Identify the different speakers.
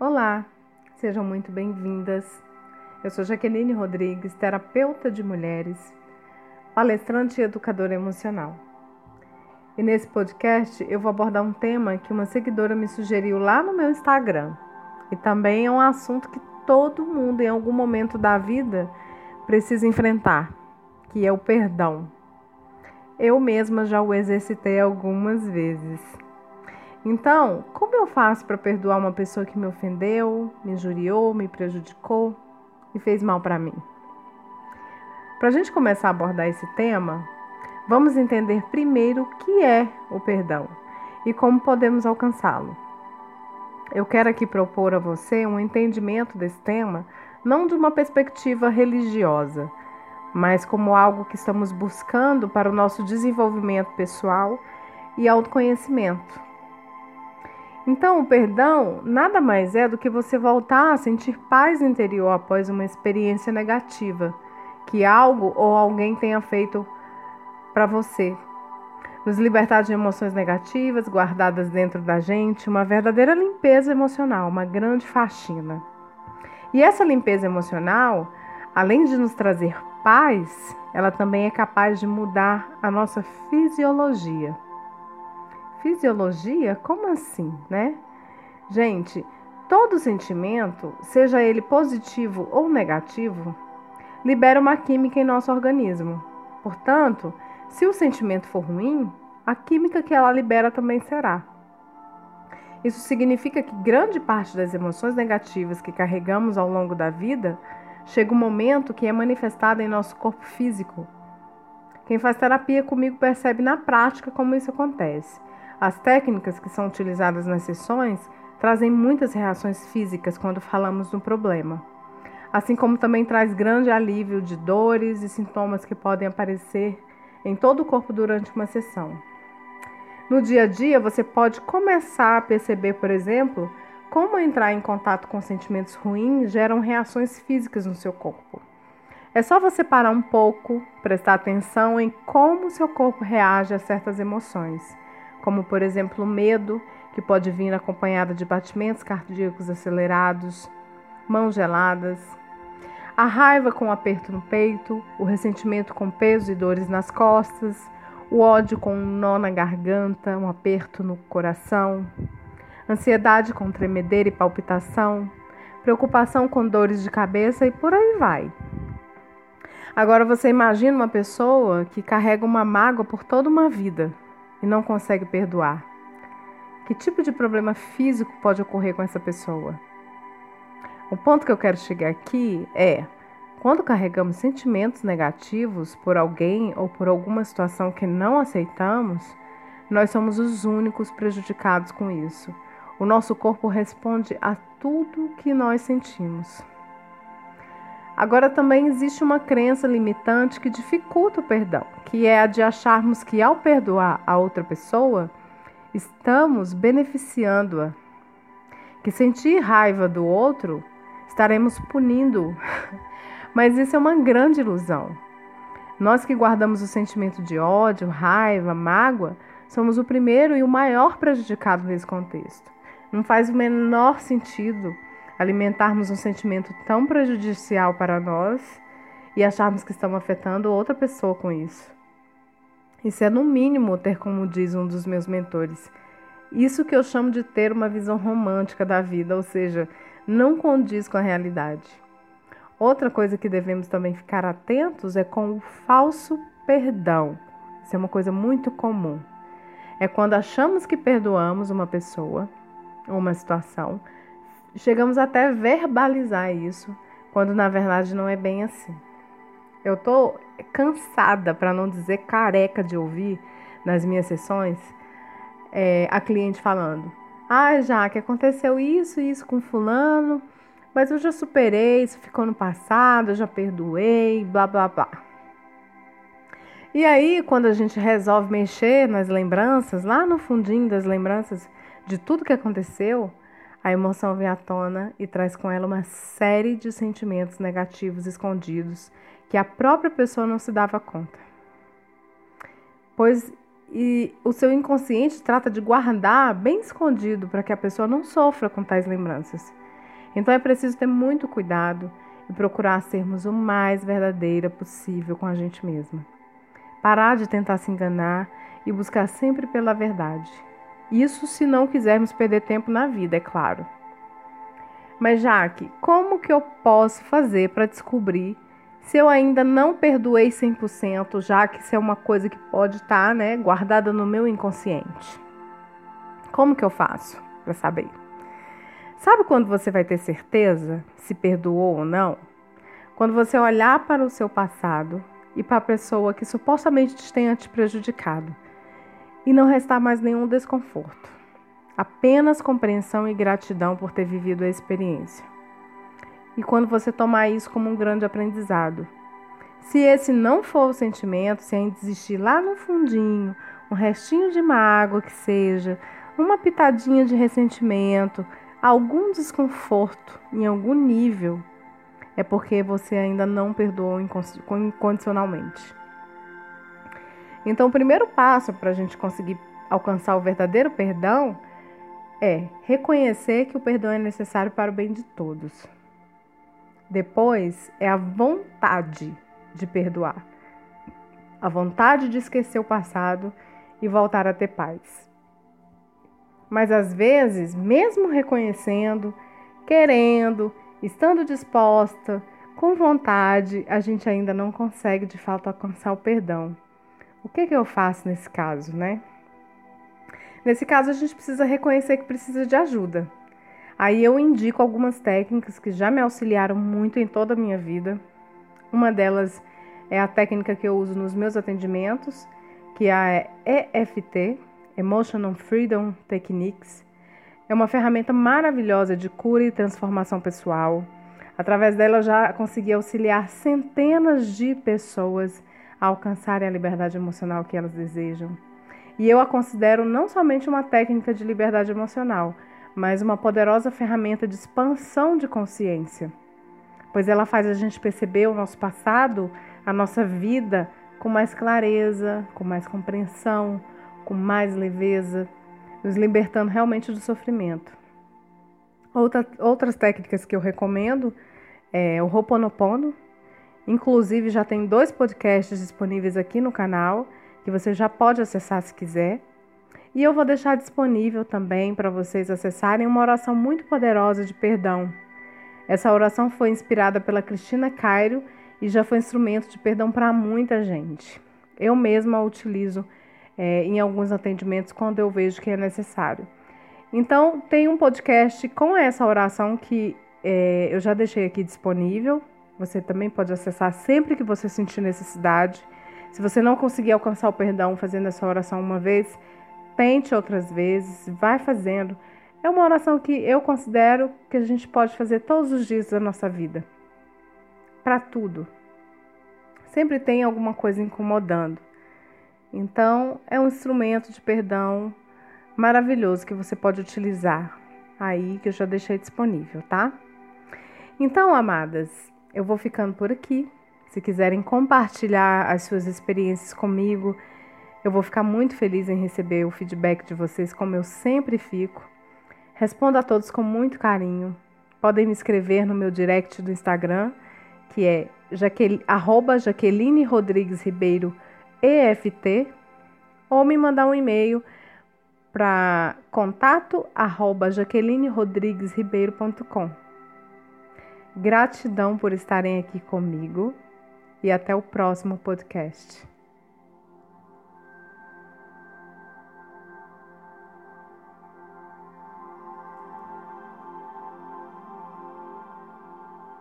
Speaker 1: Olá, sejam muito bem-vindas. Eu sou Jaqueline Rodrigues, terapeuta de mulheres, palestrante e educadora emocional. E nesse podcast eu vou abordar um tema que uma seguidora me sugeriu lá no meu Instagram. E também é um assunto que todo mundo em algum momento da vida precisa enfrentar, que é o perdão. Eu mesma já o exercitei algumas vezes. Então, como eu faço para perdoar uma pessoa que me ofendeu, me injuriou, me prejudicou e fez mal para mim? Para a gente começar a abordar esse tema, vamos entender primeiro o que é o perdão e como podemos alcançá-lo. Eu quero aqui propor a você um entendimento desse tema não de uma perspectiva religiosa, mas como algo que estamos buscando para o nosso desenvolvimento pessoal e autoconhecimento. Então, o perdão nada mais é do que você voltar a sentir paz interior após uma experiência negativa que algo ou alguém tenha feito para você. Nos libertar de emoções negativas guardadas dentro da gente, uma verdadeira limpeza emocional, uma grande faxina. E essa limpeza emocional, além de nos trazer paz, ela também é capaz de mudar a nossa fisiologia. Fisiologia? Como assim, né? Gente, todo sentimento, seja ele positivo ou negativo, libera uma química em nosso organismo. Portanto, se o sentimento for ruim, a química que ela libera também será. Isso significa que grande parte das emoções negativas que carregamos ao longo da vida chega um momento que é manifestada em nosso corpo físico. Quem faz terapia comigo percebe na prática como isso acontece. As técnicas que são utilizadas nas sessões trazem muitas reações físicas quando falamos do problema, assim como também traz grande alívio de dores e sintomas que podem aparecer em todo o corpo durante uma sessão. No dia a dia, você pode começar a perceber, por exemplo, como entrar em contato com sentimentos ruins geram reações físicas no seu corpo. É só você parar um pouco, prestar atenção em como seu corpo reage a certas emoções como por exemplo o medo, que pode vir acompanhado de batimentos cardíacos acelerados, mãos geladas, a raiva com um aperto no peito, o ressentimento com peso e dores nas costas, o ódio com um nó na garganta, um aperto no coração, ansiedade com tremedeira e palpitação, preocupação com dores de cabeça e por aí vai. Agora você imagina uma pessoa que carrega uma mágoa por toda uma vida e não consegue perdoar? Que tipo de problema físico pode ocorrer com essa pessoa? O ponto que eu quero chegar aqui é: quando carregamos sentimentos negativos por alguém ou por alguma situação que não aceitamos, nós somos os únicos prejudicados com isso. O nosso corpo responde a tudo que nós sentimos. Agora também existe uma crença limitante que dificulta o perdão, que é a de acharmos que ao perdoar a outra pessoa, estamos beneficiando-a. Que sentir raiva do outro, estaremos punindo. Mas isso é uma grande ilusão. Nós que guardamos o sentimento de ódio, raiva, mágoa, somos o primeiro e o maior prejudicado nesse contexto. Não faz o menor sentido alimentarmos um sentimento tão prejudicial para nós e acharmos que estamos afetando outra pessoa com isso. Isso é no mínimo ter, como diz um dos meus mentores, isso que eu chamo de ter uma visão romântica da vida, ou seja, não condiz com a realidade. Outra coisa que devemos também ficar atentos é com o falso perdão. Isso é uma coisa muito comum. É quando achamos que perdoamos uma pessoa ou uma situação, Chegamos até verbalizar isso, quando na verdade não é bem assim. Eu tô cansada, para não dizer careca, de ouvir nas minhas sessões é, a cliente falando: Ah, já que aconteceu isso e isso com Fulano, mas eu já superei, isso ficou no passado, eu já perdoei, blá blá blá. E aí, quando a gente resolve mexer nas lembranças, lá no fundinho das lembranças de tudo que aconteceu, a emoção vem à tona e traz com ela uma série de sentimentos negativos escondidos que a própria pessoa não se dava conta. Pois e o seu inconsciente trata de guardar bem escondido para que a pessoa não sofra com tais lembranças. Então é preciso ter muito cuidado e procurar sermos o mais verdadeira possível com a gente mesma. Parar de tentar se enganar e buscar sempre pela verdade. Isso se não quisermos perder tempo na vida, é claro. Mas, Jaque, como que eu posso fazer para descobrir se eu ainda não perdoei 100%, já que isso é uma coisa que pode estar tá, né, guardada no meu inconsciente? Como que eu faço para saber? Sabe quando você vai ter certeza se perdoou ou não? Quando você olhar para o seu passado e para a pessoa que supostamente tenha te prejudicado e não restar mais nenhum desconforto, apenas compreensão e gratidão por ter vivido a experiência. E quando você tomar isso como um grande aprendizado. Se esse não for o sentimento, se ainda existir lá no fundinho um restinho de mágoa que seja, uma pitadinha de ressentimento, algum desconforto em algum nível, é porque você ainda não perdoou incondicionalmente. Então, o primeiro passo para a gente conseguir alcançar o verdadeiro perdão é reconhecer que o perdão é necessário para o bem de todos. Depois é a vontade de perdoar, a vontade de esquecer o passado e voltar a ter paz. Mas às vezes, mesmo reconhecendo, querendo, estando disposta, com vontade, a gente ainda não consegue de fato alcançar o perdão. O que, que eu faço nesse caso, né? Nesse caso, a gente precisa reconhecer que precisa de ajuda. Aí eu indico algumas técnicas que já me auxiliaram muito em toda a minha vida. Uma delas é a técnica que eu uso nos meus atendimentos, que é a EFT, Emotional Freedom Techniques. É uma ferramenta maravilhosa de cura e transformação pessoal. Através dela, eu já consegui auxiliar centenas de pessoas a alcançarem a liberdade emocional que elas desejam. E eu a considero não somente uma técnica de liberdade emocional, mas uma poderosa ferramenta de expansão de consciência, pois ela faz a gente perceber o nosso passado, a nossa vida com mais clareza, com mais compreensão, com mais leveza, nos libertando realmente do sofrimento. Outra, outras técnicas que eu recomendo é o Ho'oponopono. Inclusive, já tem dois podcasts disponíveis aqui no canal que você já pode acessar se quiser. E eu vou deixar disponível também para vocês acessarem uma oração muito poderosa de perdão. Essa oração foi inspirada pela Cristina Cairo e já foi instrumento de perdão para muita gente. Eu mesma a utilizo é, em alguns atendimentos quando eu vejo que é necessário. Então, tem um podcast com essa oração que é, eu já deixei aqui disponível. Você também pode acessar sempre que você sentir necessidade. Se você não conseguir alcançar o perdão fazendo essa oração uma vez, tente outras vezes, vai fazendo. É uma oração que eu considero que a gente pode fazer todos os dias da nossa vida. Para tudo. Sempre tem alguma coisa incomodando. Então, é um instrumento de perdão maravilhoso que você pode utilizar aí, que eu já deixei disponível, tá? Então, amadas, eu vou ficando por aqui. Se quiserem compartilhar as suas experiências comigo, eu vou ficar muito feliz em receber o feedback de vocês, como eu sempre fico. Respondo a todos com muito carinho. Podem me escrever no meu direct do Instagram, que é Jaqueline, arroba Jaqueline Rodrigues Ribeiro EFT ou me mandar um e-mail para contato arroba jaquelinerodriguesribeiro.com. Gratidão por estarem aqui comigo e até o próximo podcast.